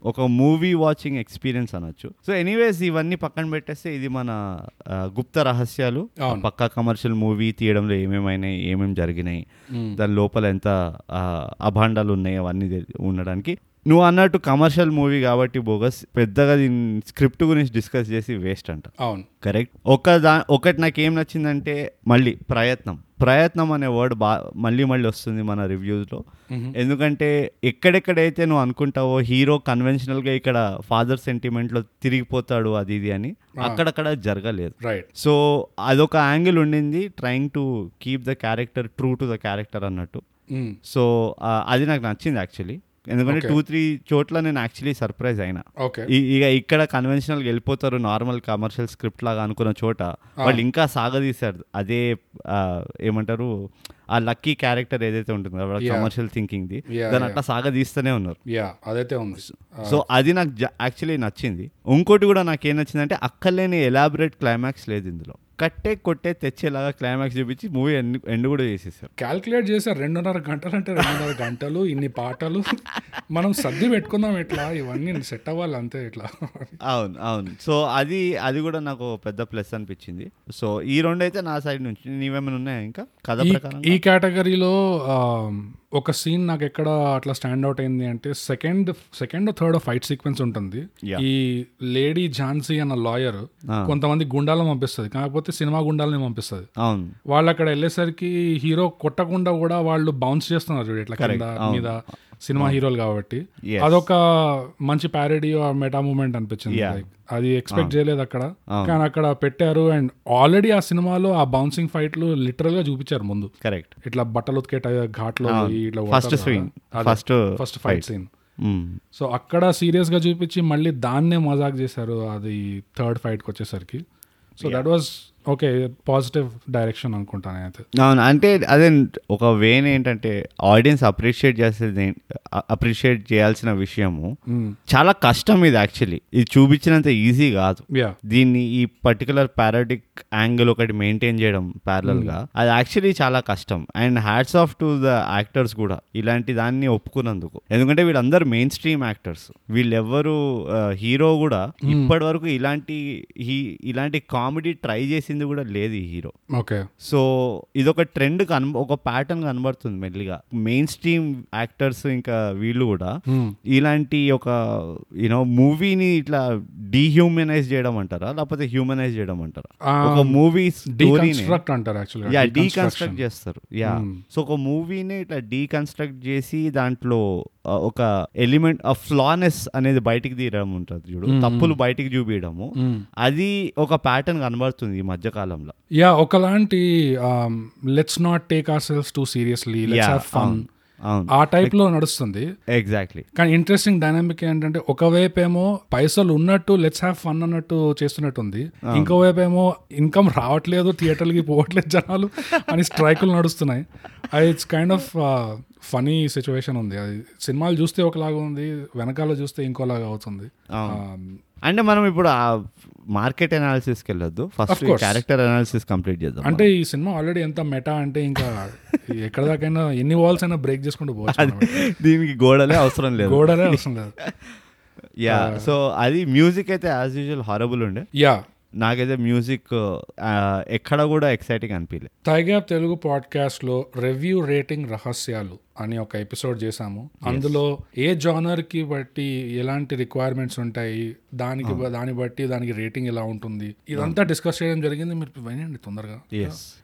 ఒక మూవీ వాచింగ్ ఎక్స్పీరియన్స్ అనొచ్చు. సో ఎనీవేస్ ఇవన్నీ పక్కన పెట్టేస్తే ఇది మన గుప్త రహస్యాలు. పక్కా కమర్షియల్ మూవీ తీయడంలో ఏమేమైనాయి ఏమేమి జరిగినాయి. దాని లోపల ఎంత అభాండాలు ఉన్నాయి అవన్నీ ఉండడానికి. నువ్వు అన్నట్టు కమర్షియల్ మూవీ కాబట్టి బోగస్ పెద్దగా దీని స్క్రిప్ట్ గురించి డిస్కస్ చేసి వేస్ట్ అంట. అవును. కరెక్ట్ ఒక దా ఒకటి నాకు ఏం నచ్చిందంటే మళ్ళీ ప్రయత్నం. ప్రయత్నం అనే వర్డ్ బా మళ్ళీ మళ్ళీ వస్తుంది మన రివ్యూస్లో. ఎందుకంటే ఎక్కడెక్కడైతే నువ్వు అనుకుంటావో హీరో కన్వెన్షనల్గా ఇక్కడ ఫాదర్ సెంటిమెంట్లో తిరిగిపోతాడు అది ఇది అని అక్కడక్కడ జరగలేదు. రైట్ సో అదొక యాంగిల్ ఉండింది trying to keep the character true to the character అన్నట్టు. సో అది నాకు నచ్చింది యాక్చువల్లీ ఎందుకంటే. టూ త్రీ చోట్ల నేను యాక్చువల్లీ సర్ప్రైజ్ అయినా. ఇక ఇక్కడ కన్వెన్షనల్ వెళ్ళిపోతారు నార్మల్ కమర్షియల్ స్క్రిప్ట్ లాగా అనుకున్న చోట వాళ్ళు ఇంకా సాగదీశారు. అదే ఏమంటారు ఆ లక్కీ క్యారెక్టర్ ఏదైతే ఉంటుందో. Commercial thinking the yeah. అట్లా సాగదీస్తూనే ఉన్నారు. అదైతే ఉంది. సో అది నాకు యాక్చువల్లీ నచ్చింది. ఇంకోటి కూడా నాకు ఏం నచ్చిందంటే అక్కర్లేని ఎలాబరేట్ క్లైమాక్స్ లేదు ఇందులో. కట్టే కొట్టే తెచ్చేలాగా క్లైమాక్స్ చూపించి మూవీ ఎండ్ ఎండ్ కూడా చేసేసారు. క్యాల్కులేట్ చేశారు రెండున్నర గంటలు అంటే రెండున్నర గంటలు ఇన్ని పాటలు. మనం సర్ది పెట్టుకుందాం ఇట్లా ఇవన్నీ సెట్ అవ్వాలి అంతే ఇట్లా అవును అవును. సో అది అది కూడా నాకు పెద్ద ప్లస్ అనిపించింది. సో ఈ రెండు అయితే నా సైడ్ నుంచి. నీవేమైనా ఉన్నాయా ఇంకా? కథ ఈ కేటగిరీలో ఒక సీన్ నాకు ఎక్కడ అట్లా స్టాండ్ అవుట్ అయింది అంటే second second third fight sequence ఉంటుంది. ఈ లేడీ ఝాన్సీ అన్న లాయర్. కొంతమంది గుండాలను పంపిస్తుంది. కాకపోతే సినిమా గుండాలని పంపిస్తుంది. వాళ్ళు అక్కడ వెళ్ళేసరికి హీరో కొట్టకుండా కూడా వాళ్ళు బౌన్స్ చేస్తున్నారు ఇట్లా కింద మీద. సినిమా హీరోలు కాబట్టి. అదొక మంచి ప్యారడీ మెటా మూమెంట్ అనిపించింది. అది ఎక్స్పెక్ట్ చేయలేదు అక్కడ. కానీ అక్కడ పెట్టారు అండ్ ఆల్రెడీ ఆ సినిమాలో ఆ బౌన్సింగ్ ఫైట్లు లిటరల్గా చూపించారు ముందు. కరెక్ట్ ఇట్లా బట్టలు ఉతికే ఘాట్లో ఇట్లా first first first fight scene. So అక్కడ సీరియస్గా చూపించి మళ్ళీ దాన్నే మజాక్ చేశారు. అది థర్డ్ ఫైట్కి వచ్చేసరికి. So that was okay positive direction అనుకుంటాను అయితే అవును అంటే అదే ఒక వేన్ ఏంటంటే ఆడియన్స్ అప్రిషియేట్ చేసేది అప్రిషియేట్ చేయాల్సిన విషయము చాలా కష్టం ఇది యాక్చువల్లీ ఇది చూపించినంత ఈజీ కాదు. యా దీన్ని ఈ పర్టికులర్ పారాడిక్ యాంగిల్ ఒకటి మెయింటైన్ చేయడం parallel గా అది యాక్చువల్లీ చాలా కష్టం. And hats off to the actors కూడా ఇలాంటి దాన్ని ఒప్పుకున్నందుకు. ఎందుకంటే వీళ్ళందరూ మెయిన్ స్ట్రీమ్ యాక్టర్స్ వీళ్ళెవ్వరు హీరో కూడా ఇప్పటి వరకు ఇలాంటి హీ- ఇలాంటి కామెడీ ట్రై చేసింది కూడా లేదు ఈ హీరో. ఓకే. సో ఇదొక ట్రెండ్ కన్ ఒక ప్యాటర్న్ కనబడుతుంది మెల్లిగా. మెయిన్ స్ట్రీమ్ యాక్టర్స్ ఇంకా వీళ్ళు కూడా ఇలాంటి ఒక యూనో మూవీని ఇట్లా డీహ్యూమనైజ్ చేయడం అంటారా? లేకపోతే హ్యూమనైజ్ చేయడం అంటారా? ఒక మూవీ డీకన్స్ట్రక్ట్ అంటారు యా యాక్చువల్గా డీకన్స్ట్రక్ట్ చేస్తారు. యా సో ఒక మూవీని ఇట్లా డీకన్స్ట్రక్ట్ చేసి దాంట్లో ఒక ఎలిమెంట్ ఆ ఫ్లానెస్ అనేది బయటికి తీయడం ఉంటుంది చూడు. తప్పులు బయటికి చూపించడము అది ఒక ప్యాటర్న్ కనబడుతుంది ఈ మధ్య కాలంలో. యా ఒకలాంటి let's not take our selves too seriously fun ఆ టైప్లో నడుస్తుంది. ఎగ్జాక్ట్లీ కానీ ఇంట్రెస్టింగ్ డైనామిక్ ఏంటంటే ఒకవైపు ఏమో పైసలు ఉన్నట్టు లెట్స్ హ్యావ్ ఫన్ అన్నట్టు చేస్తున్నట్టుంది. ఇంకోవైపు ఏమో ఇన్కమ్ రావట్లేదు థియేటర్లకి పోవట్లేదు జనాలు అని స్ట్రైకులు నడుస్తున్నాయి. It's kind of funny situation ఉంది. అది సినిమాలు చూస్తే ఒకలాగా ఉంది వెనకాల చూస్తే ఇంకోలాగా అవుతుంది. అంటే మనం ఇప్పుడు ఆ మార్కెట్ అనాలిసిస్కి వెళ్ళొద్దు. ఫస్ట్. క్యారెక్టర్ అనాలిసిస్ కంప్లీట్ చేద్దాం అంటే ఈ సినిమా ఆల్రెడీ ఎంత మెటా అంటే ఇంకా ఎక్కడ దాకైనా ఎన్ని వాల్స్ అయినా బ్రేక్ చేసుకుంటూ పోవచ్చు. దీనికి గోడలే అవసరం లేదు. గోడలే అవసరం లేదు. <laughs> యా సో అది మ్యూజిక్ అయితే యాజ్ యూజువల్ హారబుల్ ఉండే. యా నాకైతే మ్యూజిక్ ఎక్కడ కూడా ఎక్సైటింగ్ అనిపించలే టైగ్యాప్ తెలుగు పాడ్కాస్ట్లో రివ్యూ రేటింగ్ రహస్యాలు అని ఒక ఎపిసోడ్ చేసాము అందులో ఏ జానర్కి బట్టి ఎలాంటి రిక్వైర్మెంట్స్ ఉంటాయి దానికి దాన్ని బట్టి దానికి రేటింగ్ ఎలా ఉంటుంది ఇదంతా డిస్కస్ చేయడం జరిగింది. మీరు వినండి తొందరగా.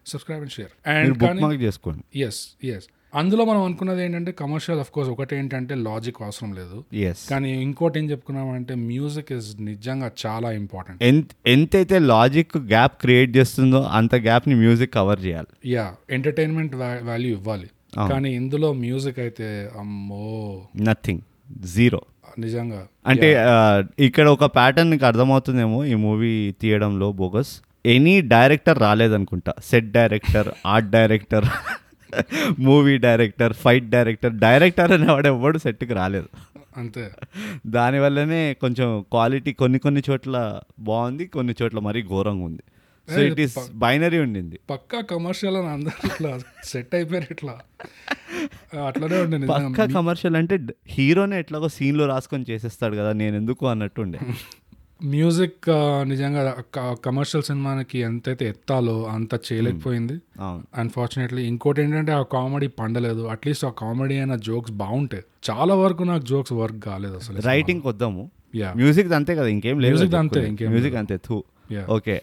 Subscribe and share. అండ్ చేసుకోండి. ఎస్ ఎస్ అందులో మనం అనుకున్నది ఏంటంటే కమర్షియల్ అఫ్ కోర్స్ ఒకటి ఏంటంటే లాజిక్ అవసరం లేదు. కానీ ఇంకోటి ఏం చెప్పుకున్నామంటే మ్యూజిక్ ఇస్ నిజంగా చాలా ఇంపార్టెంట్ ఎంత ఎంతైతే లాజిక్ గ్యాప్ క్రియేట్ చేస్తుందో అంత గ్యాప్ని మ్యూజిక్ కవర్ చేయాలి. యా ఎంటర్టైన్మెంట్ వాల్యూ ఇవ్వాలి. కానీ ఇందులో మ్యూజిక్ అయితే అమ్మో. నథింగ్ జీరో నిజంగా. అంటే ఇక్కడ ఒక ప్యాటర్న్ నీకు అర్థమవుతుందేమో ఈ మూవీ తీయడంలో bogus. Any director రాలేదనుకుంటా. Set director art director movie director fight director director అనేవాడు ఎవడు సెట్కి రాలేదు. అంతే. దానివల్లనే కొంచెం క్వాలిటీ కొన్ని కొన్ని చోట్ల బాగుంది కొన్ని చోట్ల మరీ ఘోరంగా ఉంది. సో ఇట్ ఈస్ బైనరీ ఉండింది. పక్కా కమర్షియల్ అని అందరూ ఇట్లా సెట్ అయిపోయారు ఇట్లా. అట్లనే ఉండే పక్కా కమర్షియల్ అంటే హీరోనే ఎట్లాగో సీన్లో రాసుకొని చేసేస్తాడు కదా నేను ఎందుకు అన్నట్టుండే. మ్యూజిక్ నిజంగా కమర్షియల్ సినిమాకి ఎంతైతే ఎత్తాలో అంత చేయలేకపోయింది. అవును. అన్ఫార్చునేట్లీ ఇంకోటి ఏంటంటే ఆ కామెడీ పండలేదు. అట్లీస్ట్ ఆ కామెడీ అయిన జోక్స్ బాగుంటాయి చాలా వరకు నాకు జోక్స్ వర్క్ కాలేదు అసలు రైటింగ్ వద్దాము మ్యూజిక్ అంతే కదా ఇంకేం లేదు Music అంతే, ఇంకేం మ్యూజిక్ అంతే థూ. ఓకే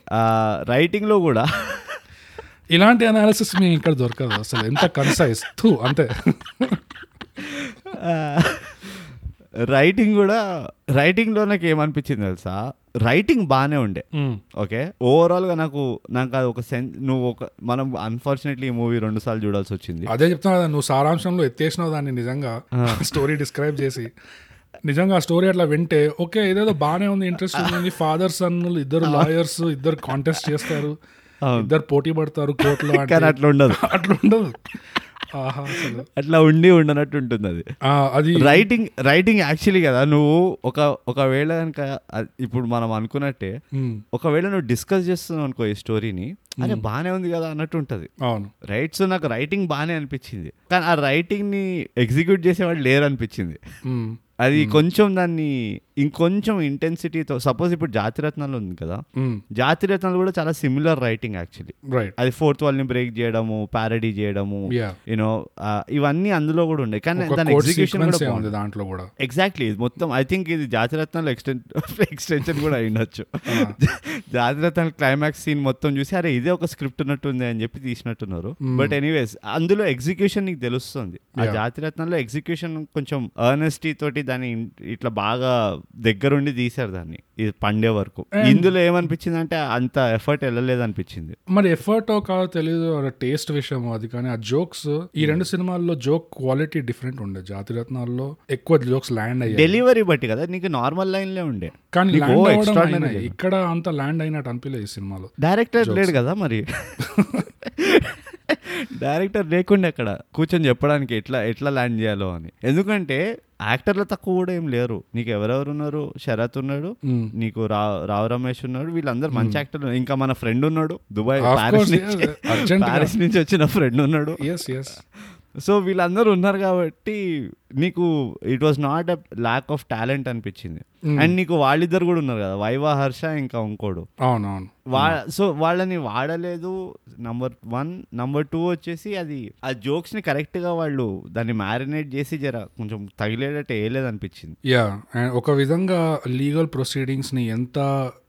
రైటింగ్లో కూడా ఇలాంటి అనాలిసిస్ మీ ఇక్కడ దొరకదు అసలు. ఎంత కన్సైజ్ థూ అంతే. <laughs> రైటింగ్ కూడా రైటింగ్లో నాకు ఏమనిపించింది తెలుసా? రైటింగ్ బాగానే ఉండే. ఓకే? ఓవరాల్గా నాకు నాకు అది ఒక సెన్స్ నువ్వు ఒక మనం అన్ఫార్చునేట్లీ ఈ మూవీ రెండు సార్లు చూడాల్సి వచ్చింది. అదే చెప్తున్నా కదా నువ్వు సారాంశంలో ఎత్తేసినావు దాన్ని నిజంగా స్టోరీ డిస్క్రైబ్ <laughs> చేసి. నిజంగా ఆ స్టోరీ అట్లా వింటే ఓకే ఏదేదో బాగానే ఉంది ఇంట్రెస్ట్ ఉంది. ఫాదర్ సన్ ఇద్దరు లాయర్స్ ఇద్దరు కాంటెస్ట్ చేస్తారు. ఇద్దరు పోటీ పడతారు కోర్టులో <laughs> అట్లా ఉండదు. అట్లా ఉండదు. అట్లా ఉండి ఉండనట్టు ఉంటుంది అది అది రైటింగ్ రైటింగ్ యాక్చువల్లీ కదా నువ్వు ఒక ఒకవేళ కనుక అది- ఇప్పుడు మనం అనుకున్నట్టే ఒకవేళ నువ్వు డిస్కస్ చేస్తున్నావు అనుకో ఈ స్టోరీని అరే బాగానే ఉంది కదా అన్నట్టు ఉంటుంది. అవును. రైట్ సో నాకు రైటింగ్ బాగానే అనిపించింది. కానీ ఆ రైటింగ్ని ఎగ్జిక్యూట్ చేసేవాళ్ళు లేరు అనిపించింది అది కొంచెం దాన్ని ఇంకొంచెం ఇంటెన్సిటీతో సపోజ్ ఇప్పుడు జాతిరత్నాలు ఉంది కదా జాతిరత్నాలు కూడా చాలా సిమిలర్ రైటింగ్ యాక్చువల్లీ అది ఫోర్త్ వాల్ని బ్రేక్ చేయడము ప్యారడీ చేయడము యూనో ఇవన్నీ అందులో కూడా ఉండే. కానీ దాని ఎగ్జిక్యూషన్ కూడా ఉంది దాంట్లో కూడా? ఎగ్జాక్ట్లీ మొత్తం ఐ థింక్ ఇది జాతిరత్నాలు ఎక్స్టెన్ ఎక్స్టెన్షన్ కూడా అయిండొచ్చు <laughs> జాతిరత్నాలు క్లైమాక్స్ సీన్ మొత్తం చూసి అరే ఇదే ఒక స్క్రిప్ట్ ఉన్నట్టుంది అని చెప్పి తీసినట్టున్నారు. బట్ ఎనీవేస్ అందులో ఎగ్జిక్యూషన్ నీకు తెలుస్తుంది. ఆ Yeah. జాతిరత్నంలో ఎగ్జిక్యూషన్ కొంచెం అర్నెస్టీ తోటి దాన్ని ఇట్లా బాగా దగ్గరుండి తీశారు దాన్ని ఇది పండే వరకు. ఇందులో ఏమనిపించింది అంటే అంత ఎఫర్ట్ వెళ్ళలేదు అనిపించింది మరి ఎఫర్ట్ కాదో తెలియదు టేస్ట్ విషయం అది కానీ ఆ జోక్స్ ఈ రెండు సినిమాల్లో జోక్ క్వాలిటీ డిఫరెంట్ ఉండే. జాతిరత్నాల్లో ఎక్కువ జోక్స్ ల్యాండ్ అయ్యాయి. డెలివరీ బట్టి కదా నీకు నార్మల్ లైన్లే ఉండే. కానీ. ఇక్కడ అంత ల్యాండ్ అయినట్టు అనిపించలేదు ఈ సినిమాలో డైరెక్టర్ లేడు కదా మరి? <laughs> డైరెక్టర్ లేకుండా అక్కడ. కూర్చొని చెప్పడానికి ఎట్లా ఎట్లా ల్యాండ్ చేయాలో అని. ఎందుకంటే యాక్టర్లు తక్కువ కూడా ఏం లేరు. నీకు ఎవరెవరు ఉన్నారు? శరత్ ఉన్నాడు. నీకు రా రావు రమేష్ ఉన్నాడు. వీళ్ళందరూ మంచి యాక్టర్లు. ఇంకా మన ఫ్రెండ్ ఉన్నాడు. దుబాయ్ ప్యారిస్ నుంచి. ప్యారిస్ నుంచి వచ్చిన ఫ్రెండ్ ఉన్నాడు. సో వీళ్ళందరూ ఉన్నారు కాబట్టి నీకు it was not a lack of talent అనిపించింది. అండ్ నీకు వాళ్ళిద్దరు కూడా ఉన్నారు కదా వైవా హర్ష ఇంకా ఇంకోడు. అవునవును. వా సో వాళ్ళని వాడలేదు. నంబర్ వన్ నంబర్ టూ వచ్చేసి అది ఆ జోక్స్ని కరెక్ట్గా వాళ్ళు దాన్ని మ్యారినేట్ చేసి జర కొంచెం తగిలేటట్టు వేయలేదు అనిపించింది యా అండ్ ఒక విధంగా లీగల్ ప్రొసీడింగ్స్ని ఎంత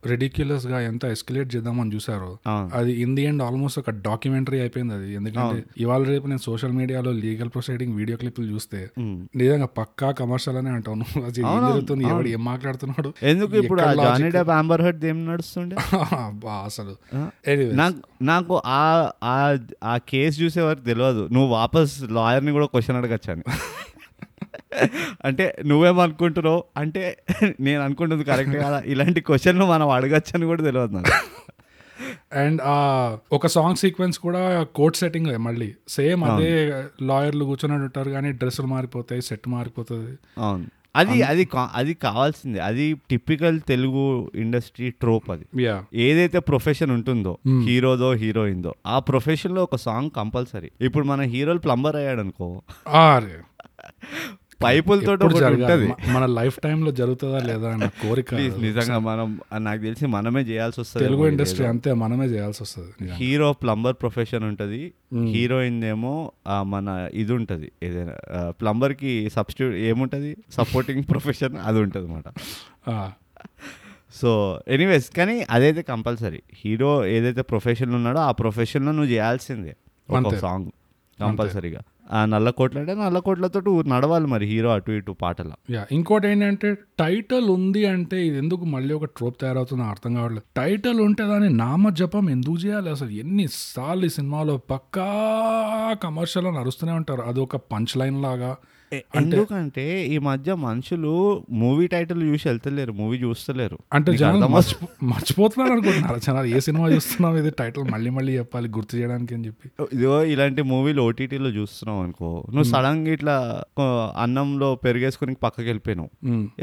రెడిక్యులస్గా ఎంత ఎస్కలేట్ చేద్దామని చూసారో. అది ఇన్ ది ఎండ్ ఆల్మోస్ట్ ఒక డాక్యుమెంటరీ అయిపోయింది అది. ఎందుకంటే ఇవాళ రేపు నేను సోషల్ మీడియాలో లీగల్ ప్రొసీడింగ్ వీడియో క్లిప్లు చూస్తే Mm. నిజంగా పక్కా కమర్షియల్ అనే అంటాను ఏం జరుగుతుంది ఎవడు ఏం మాట్లాడుతున్నాడు? ఎందుకు ఇప్పుడు జానీ? డెప్ ఆంబర్ ఏం నడుస్తుండే? <laughs> అసలు. నాకు ఆ ఆ కేసు చూసే వరకు తెలియదు. నువ్వు వాపస్ లాయర్ని కూడా క్వశ్చన్ అడగచ్చాను <laughs> అంటే నువ్వేమనుకుంటున్నావు? అంటే నేను అనుకుంటుంది కరెక్ట్ కదా? ఇలాంటి క్వశ్చన్లు మనం అడగచ్చని కూడా తెలియదు నాకు. <laughs> అండ్ ఆ ఒక సాంగ్ సీక్వెన్స్ కూడా కోర్ట్ సెట్టింగ్ మళ్ళీ. సేమ్ అదే లాయర్లు కూర్చొని ఉంటారు కానీ డ్రెస్సులు మారిపోతాయి సెట్ మారిపోతుంది. అవును. అది అది అది కావాల్సిందే. అది టిపికల్ తెలుగు ఇండస్ట్రీ ట్రోప్ అది. యా ఏదైతే ప్రొఫెషన్ ఉంటుందో హీరోదో హీరోయిన్దో ఆ ప్రొఫెషన్లో ఒక సాంగ్ కంపల్సరీ. ఇప్పుడు మన హీరోలు ప్లంబర్ అయ్యాడు అనుకో <laughs> పైపులతో? ఉంటది. మన లైఫ్ టైమ్లో జరుగుతుందా లేదా అన్న కోరిక నిజంగా మనం నాకు తెలిసి మనమే చేయాల్సి వస్తుంది తెలుగు ఇండస్ట్రీ అంతే మనమే చేయాల్సి వస్తుంది. హీరో ప్లంబర్ ప్రొఫెషన్ ఉంటది. హీరోయిన్ ఏమో మన ఇది ఉంటది. ఏదైనా ప్లంబర్కి సబ్స్టిట్యూట్ ఏముంటది? సపోర్టింగ్ ప్రొఫెషన్ అది ఉంటది అనమాట సో ఎనీవేస్ కానీ అదైతే కంపల్సరీ. హీరో ఏదైతే ప్రొఫెషన్ ఉన్నాడో ఆ ప్రొఫెషన్లో నువ్వు చేయాల్సిందే. ఒక. సాంగ్ కంపల్సరీగా. ఆ నల్లకోట్లు అంటే నల్ల కోట్లతో నడవాలి మరి హీరో అటు ఇటు పాటల. యా ఇంకోటి ఏంటంటే టైటిల్ ఉంది అంటే ఇది ఎందుకు మళ్ళీ ఒక ట్రోప్ తయారవుతుందో అర్థం కావట్లేదు. టైటిల్ ఉంటే దాని నామ జపం ఎందుకు చేయాలి? అసలు ఎన్నిసార్లు ఈ సినిమాలో పక్కా కమర్షియల్ అని అరుస్తూనే ఉంటారు. అది ఒక పంచ్ లైన్ లాగా ఎందుకంటే ఈ మధ్య మనుషులు మూవీ టైటిల్ చూసి వెళ్తలేరు మూవీ చూస్తలేరు. అంటే మర్చిపోతున్నారు అనుకుంటున్నారు. జనాలు ఏ సినిమా చూస్తున్నాం ఇది టైటిల్ మళ్ళీ మళ్ళీ చెప్పాలి గుర్తు చేయడానికి అని చెప్పి. ఇదిగో ఇలాంటి మూవీలు ఓటీటీలో చూస్తున్నావు అనుకో నువ్వు సడన్గా ఇట్లా అన్నంలో పెరిగేసుకుని పక్కకి వెళ్ళిపోయినావు.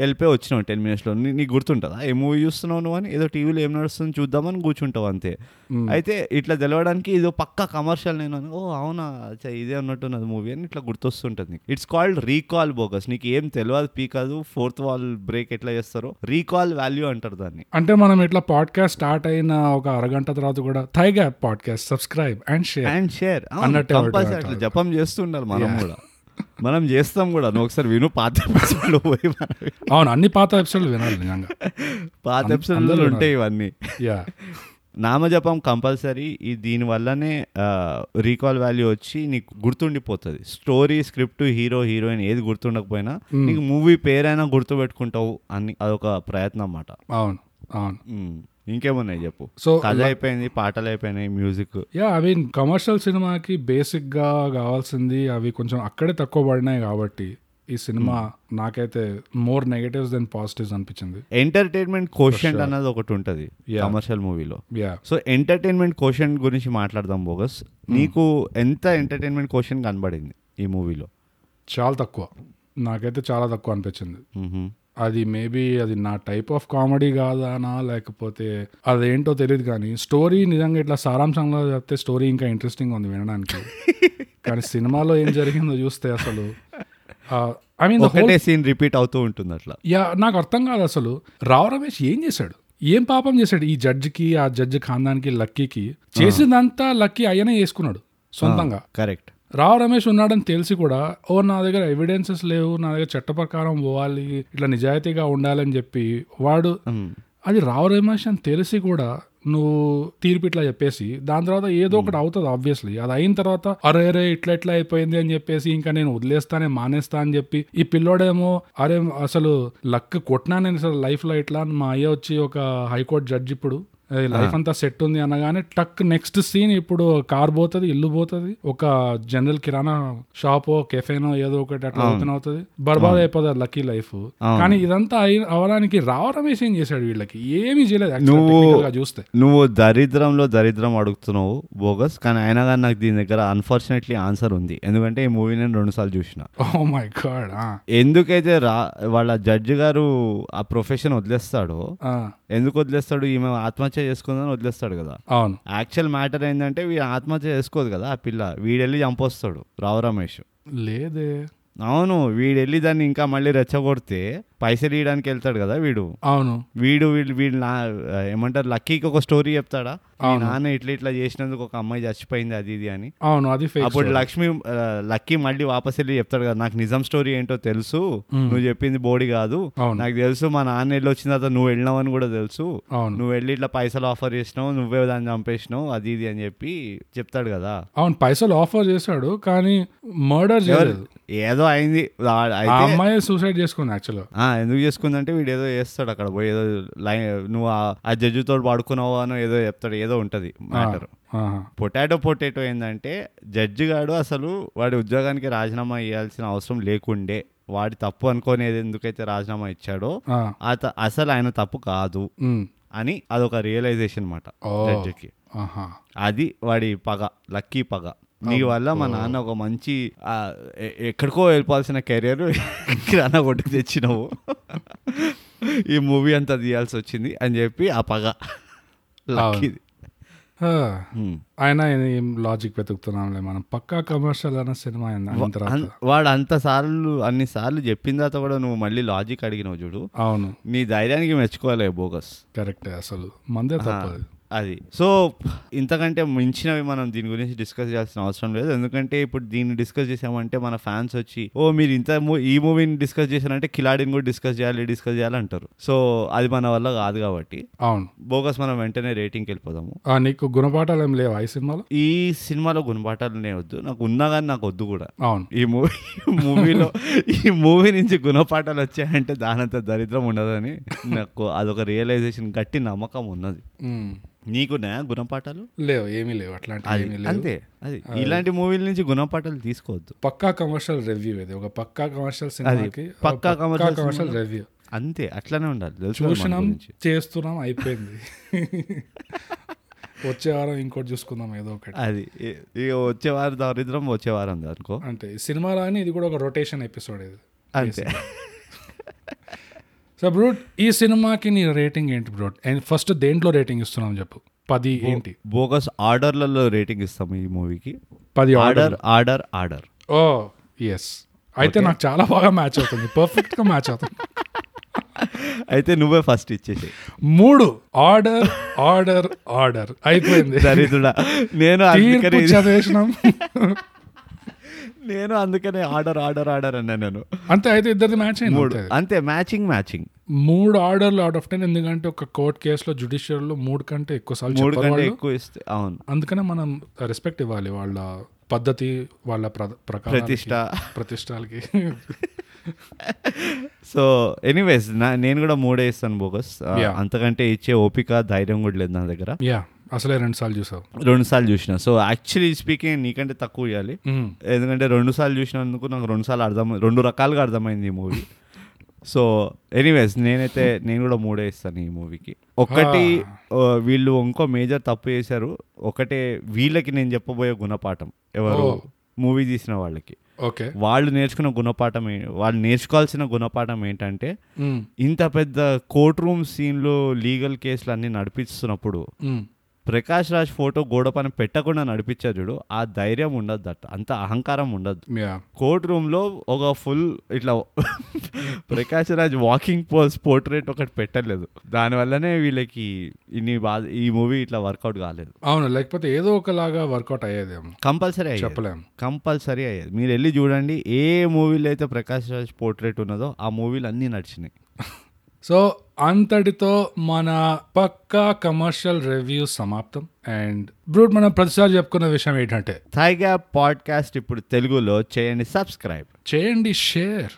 వెళ్ళిపోయి వచ్చినావు టెన్ మినిట్స్లో. నీ నీకు గుర్తుంటుందా? ఏ మూవీ చూస్తున్నావు నువ్వు అని? ఏదో టీవీలో ఏం నడుస్తుంది చూద్దామని కూర్చుంటావు అంతే. అయితే ఇట్లా తెలవడానికి ఇదో పక్క కమర్షియల్ నేను ఓ అవునా ఇదే అన్నట్టున్నది మూవీ అని ఇట్లా గుర్తొస్తుంటుంది ఇట్స్ కాల్డ్ రీకాల్ బోగస్ నీకు ఏం తెలియదు పీకాదు ఫోర్త్ వాల్ బ్రేక్ ఎట్లా చేస్తారో రీకాల్ వాల్యూ అంటారు దాన్ని. అంటే మనం ఇట్లా పాడ్కాస్ట్ స్టార్ట్ అయిన ఒక అరగంట తర్వాత కూడా Thaiga podcast subscribe and share and share అన్నట్టే. అట్లా జపం చేస్తుండాలి మనం కూడా. మనం చేస్తాం కూడా. నువ్వు ఒకసారి విను పాత ఎపిసోడ్లో పోయి అవును అన్ని పాత ఎపిసోడ్లు వినాలి నిజంగా. పాత ఎపిసోడ్లో ఉంటాయి ఇవన్నీ. యా నామజపం కంపల్సరీ. ఈ దీని వల్లనే రీకాల్ వాల్యూ వచ్చి నీకు గుర్తుండిపోతుంది. స్టోరీ స్క్రిప్ట్ హీరో హీరోయిన్ ఏది గుర్తుండకపోయినా నీకు మూవీ పేరైనా గుర్తుపెట్టుకుంటావు అని అదొక ప్రయత్నం అన్నమాట. అవును అవును. ఇంకేమున్నాయి చెప్పు? సో కథ అయిపోయింది పాటలు అయిపోయినాయి music yeah I mean commercial సినిమాకి బేసిక్గా కావాల్సింది అవి కొంచెం అక్కడే తక్కువ పడినాయి కాబట్టి. ఈ సినిమా నాకైతే మోర్ నెగటివ్స్ దెన్ పాజిటివ్స్ అనిపించింది. ఎంటర్టైన్మెంట్ కోషెంట్ అన్నది ఒకటి ఉంటుంది. కమర్షియల్ మూవీలో యా సో ఎంటర్టైన్మెంట్ కోషన్ గురించి మాట్లాడదాం బోగస్. నీకు ఎంత ఎంటర్టైన్మెంట్ కోషన్ కనబడింది ఈ మూవీలో చాలా తక్కువ. నాకైతే చాలా తక్కువ అనిపించింది. అది మేబీ అది నా టైప్ ఆఫ్ కామెడీ కాదానా లేకపోతే అదేంటో తెలియదు కానీ స్టోరీ నిజంగా ఇట్లా సారాంశంలో చెప్తే స్టోరీ ఇంకా ఇంట్రెస్టింగ్ ఉంది వినడానికి. <laughs> కానీ సినిమాలో ఏం జరిగిందో చూస్తే అసలు ఐ మీన్ ఒకటే సీన్ రిపీట్ అవుతూ ఉంటుంది అట్లా. యా నాకు అర్థం కాదు అసలు. రావు రమేష్ ఏం చేశాడు? ఏం పాపం చేశాడు? ఈ జడ్జికి ఆ జడ్జి ఖాందానికి లక్కీకి చేసిందంతా లక్కీ అయ్యనే చేసుకున్నాడు సొంతంగా. కరెక్ట్ రావు రమేష్ ఉన్నాడని తెలిసి కూడా ఓ నా దగ్గర ఎవిడెన్సెస్ లేవు నా దగ్గర చట్ట ప్రకారం పోవాలి ఇట్లా నిజాయితీగా ఉండాలని చెప్పి వాడు అది రావు రమేష్ అని తెలిసి కూడా నువ్వు తీర్పు ఇట్లా చెప్పేసి దాని తర్వాత ఏదో ఒకటి అవుతుంది ఆబ్వియస్లీ అది అయిన తర్వాత అరే అరే ఇట్లా ఇట్లా అయిపోయింది అని చెప్పేసి ఇంకా నేను వదిలేస్తానే మానేస్తా అని చెప్పి ఈ పిల్లోడేమో అరే అసలు లక్ కొట్టినా నేను అసలు లైఫ్లో ఇట్లా మా అయ్య వచ్చి ఒక హైకోర్టు జడ్జి ఇప్పుడు లైఫ్ అంతా సెట్ ఉంది అనగానే టక్ నెక్స్ట్ సీన్ ఇప్పుడు కార్ పోతుంది ఇల్లు పోతుంది ఒక జనరల్ కిరాణా షాప్ కెఫేనో ఏదో ఒకటి అట్లా ఓపెన్ అవుతుంది. బర్బాద్ అయిపోతుంది లక్కీ లైఫ్ కానీ ఇదంతా అవడానికి రావ రమేష్ ఏం చేశాడు వీళ్ళకి? ఏమీ చేయలేదు నువ్వు- చూస్తే. నువ్వు దరిద్రంలో దరిద్రం అడుగుతున్నావు బోగస్. కానీ అయినా కానీ నాకు దీని దగ్గర అన్ఫార్చునేట్లీ ఆన్సర్ ఉంది. ఎందుకంటే ఈ మూవీ నేను రెండు సార్లు చూసిన. ఓ మై గాడ్ ఎందుకైతే రా వాళ్ళ జడ్జి గారు ఆ ప్రొఫెషన్ వదిలేస్తాడో ఎందుకు వదిలేస్తాడు? ఈమె ఆత్మహత్య చేసుకుందని వదిలేస్తాడు కదా. అవును. యాక్చువల్ మ్యాటర్ ఏంటంటే వీడు ఆత్మహత్య చేసుకోదు కదా ఆ పిల్ల. వీడెళ్ళి చంపొస్తాడు రావు రమేష్. లేదే. అవును వీడెళ్ళి దాన్ని ఇంకా మళ్ళీ రెచ్చగొడితే పైసలు ఇవ్వడానికి వెళ్తాడు కదా వీడు. అవును. వీడు వీడు వీడు నా ఏమంటారు లక్కీకి ఒక స్టోరీ చెప్తాడా? నాన్న ఇట్లా ఇట్లా చేసినందుకు ఒక అమ్మాయి చచ్చిపోయింది అది ఇది అని. అవును అది అప్పుడు లక్ష్మి లక్కీ మళ్ళీ వాపస్ వెళ్ళి చెప్తాడు కదా నాకు నిజం స్టోరీ ఏంటో తెలుసు. నువ్వు చెప్పింది బోడి కాదు. నాకు తెలుసు మా నాన్న వెళ్ళి వచ్చిన తర్వాత నువ్వు వెళ్ళినావు అని కూడా తెలుసు. నువ్వు వెళ్ళి ఇట్లా పైసలు ఆఫర్ చేసినావు నువ్వే దాన్ని చంపేసినావు అది ఇది అని చెప్పి చెప్తాడు కదా. అవును పైసలు ఆఫర్ చేశాడు కానీ మర్డర్ ఏదో అయింది. అమ్మాయి సూసైడ్ చేసుకుంది యాక్చువల్గా ఎందుకు చేసుకుందంటే వీడు ఏదో చేస్తాడు అక్కడ పోయి ఏదో లైన్ నువ్వు ఆ- జడ్జితో పడుకున్నావు అని ఏదో చెప్తాడు ఏదో ఉంటది మ్యాటర్. పొటాటో పొటాటో ఏంటంటే జడ్జి గాడు అసలు వాడి ఉద్యోగానికి రాజీనామా ఇవ్వాల్సిన అవసరం లేకుండే వాడి తప్పు అనుకోనేది ఎందుకైతే రాజీనామా ఇచ్చాడో అసలు ఆయన తప్పు కాదు అని అదొక రియలైజేషన్ అనమాట. జడ్జికి. అది వాడి పగ లక్కీ పగ. నీ వల్ల మా నాన్న ఒక మంచి ఎక్కడికో వెళ్ళిపోవాల్సిన కెరియర్ కిరాణా కొట్టుకు తెచ్చినావు. ఈ మూవీ అంతా తీయాల్సి వచ్చింది అని చెప్పి ఆ పగ. లక్కీది. ఆయన ఏం లాజిక్ వెతుకుతున్నాంలే మనం. పక్కా కమర్షియల్ అన్న సినిమా వాడు అంత సార్లు అన్ని సార్లు చెప్పిన తర్వాత కూడా నువ్వు మళ్ళీ లాజిక్ అడిగినావు చూడు. అవును. నీ ధైర్యానికి మెచ్చుకోవాలి బోగస్ కరెక్టే అసలు. మందే తప్పదు. అది. సో ఇంతకంటే మించినవి మనం దీని గురించి డిస్కస్ చేయాల్సిన అవసరం లేదు. ఎందుకంటే ఇప్పుడు దీన్ని డిస్కస్ చేసామంటే మన ఫ్యాన్స్ వచ్చి ఓ మీరు ఇంత ఈ మూవీని డిస్కస్ చేశారంటే కిలాడిని కూడా డిస్కస్ చేయాలి డిస్కస్ చేయాలి అంటారు. సో అది మన వల్ల కాదు కాబట్టి అవును. బోగస్ మనం వెంటనే రేటింగ్కి వెళ్ళిపోదాము. ఆ, నీకు గుణపాఠాలు ఏం లేవా ఈ సినిమాలో? ఈ సినిమాలో గుణపాఠాలనే వద్దు. నాకు ఉన్నా కానీ నాకు వద్దు కూడా. అవును. ఈ మూవీ మూవీలో ఈ మూవీ నుంచి గుణపాఠాలు వచ్చాయంటే దానంత దరిద్రం ఉండదని నాకు అదొక రియలైజేషన్ గట్టి నమ్మకం ఉన్నది. నీకున్నాయా గుణపాఠాలు? లేవు ఏమీ లేవు. లేవు. అంతే. అది ఇలాంటి మూవీల నుంచి గుణపాఠాలు తీసుకోవద్దు. పక్కా కమర్షియల్ రివ్యూ ఇది. ఒక పక్కా కమర్షియల్ సినిమాకి పక్కా కమర్షియల్ సినిమా. రివ్యూ. అంతే అట్లానే ఉండాలి. చూసినాం. చేస్తున్నాం అయిపోయింది. <laughs> వచ్చే వారం ఇంకోటి చూసుకుందాం ఏదో ఒకటి. అది ఇక వచ్చే వారం దరిద్రం వచ్చే వారం అనుకో అంటే ఈ సినిమాలో అని ఇది కూడా ఒక రొటేషన్ ఎపిసోడ్ ఇది. అంతే. సో బ్రూట్ ఈ సినిమాకి నీ రేటింగ్ ఏంటి బ్రూట్? అండ్ ఫస్ట్ దేంట్లో రేటింగ్ ఇస్తున్నాం చెప్పు. పది ఏంటి? బోగస్ ఆర్డర్లలో రేటింగ్ ఇస్తాము ఈ మూవీకి. పది ఆర్డర్ ఆర్డర్ ఆర్డర్. ఓ ఎస్ అయితే నాకు చాలా బాగా మ్యాచ్ అవుతుంది. పర్ఫెక్ట్గా మ్యాచ్ అవుతుంది. <laughs> అయితే నువ్వే ఫస్ట్ ఇచ్చేసి మూడు. Order order order. అయిపోయింది. దరిద్రుడా. నేను చదివేసినాం. <laughs> నేను అందుకనే ఆర్డర్ ఆర్డర్ ఆర్డర్ అన్నా నేను అంతే అయితే ఇద్దరిది మ్యాచ్ మూడు అంతే. మ్యాచింగ్ మ్యాచింగ్ మూడు ఆర్డర్లు అవుట్ ఆఫ్ టెన్ ఎందుకంటే ఒక కోర్ట్ కేసులో జుడిషియల్లో మూడు కంటే ఎక్కువ సార్లు మూడు కంటే. ఎక్కువ ఇస్తే అవును అందుకనే మనం రెస్పెక్ట్ ఇవ్వాలి వాళ్ళ పద్ధతి వాళ్ళ ప్ర- ప్రకారాలకి, ప్రతిష్ట. ప్రతిష్టాలకి <laughs> సో ఎనీవేస్ నేను కూడా మూడే ఇస్తాను బోగస్. అంతకంటే ఇచ్చే ఓపిక ధైర్యం కూడా లేదు నా దగ్గర యా అసలే రెండు సార్లు చూసావు. రెండు సార్లు చూసిన. సో యాక్చువల్లీ స్పీకింగ్ నీకంటే తక్కువ ఇవ్వాలి. ఎందుకంటే రెండు సార్లు చూసినందుకు నాకు రెండు సార్లు అర్థం రెండు రకాలుగా అర్థమైంది ఈ మూవీ. సో ఎనీవేస్ నేనైతే నేను కూడా మూడే ఇస్తాను ఈ మూవీకి. ఒకటి వీళ్ళు ఇంకో మేజర్ తప్పు చేశారు. ఒకటే వీళ్ళకి నేను చెప్పబోయే గుణపాఠం. ఎవరు. మూవీ తీసిన వాళ్ళకి. ఓకే. వాళ్ళు నేర్చుకున్న గుణపాఠం వాళ్ళు నేర్చుకోవాల్సిన గుణపాఠం ఏంటంటే. ఇంత పెద్ద కోర్ట్ రూమ్ సీన్లో లీగల్ కేసులు అన్ని నడిపిస్తున్నప్పుడు. ప్రకాష్ రాజ్ ఫోటో గోడ పైన పెట్టకుండా నడిపించారు చూడు ఆ ధైర్యం ఉండదు అట్ట అంత అహంకారం ఉండదు. కోర్ట్ రూమ్లో ఒక ఫుల్ ఇట్లా <laughs> Prakash Raj walking pose portrait ఒకటి పెట్టలేదు. దానివల్లనే వీళ్ళకి ఇన్ని బాధ ఈ మూవీ ఇట్లా వర్కౌట్ కాలేదు. అవును లేకపోతే ఏదో ఒకలాగా వర్కౌట్ అయ్యేదేమో. కంపల్సరీ అయ్యేది. చెప్పలేము. కంపల్సరీ అయ్యేది. మీరు వెళ్ళి చూడండి ఏ మూవీలో అయితే ప్రకాష్ రాజ్ పోర్ట్రేట్ ఉన్నదో ఆ మూవీలు అన్నీ నడిచినాయి. <laughs> సో అంతటితో మన పక్కా కమర్షియల్ రివ్యూ సమాప్తం. అండ్ బ్రూట్ మనం ప్రతిసారి చెప్పుకున్న విషయం ఏంటంటే? థై గ్యాప్ పాడ్కాస్ట్ ఇప్పుడు తెలుగులో చేయండి సబ్స్క్రైబ్. చేయండి షేర్.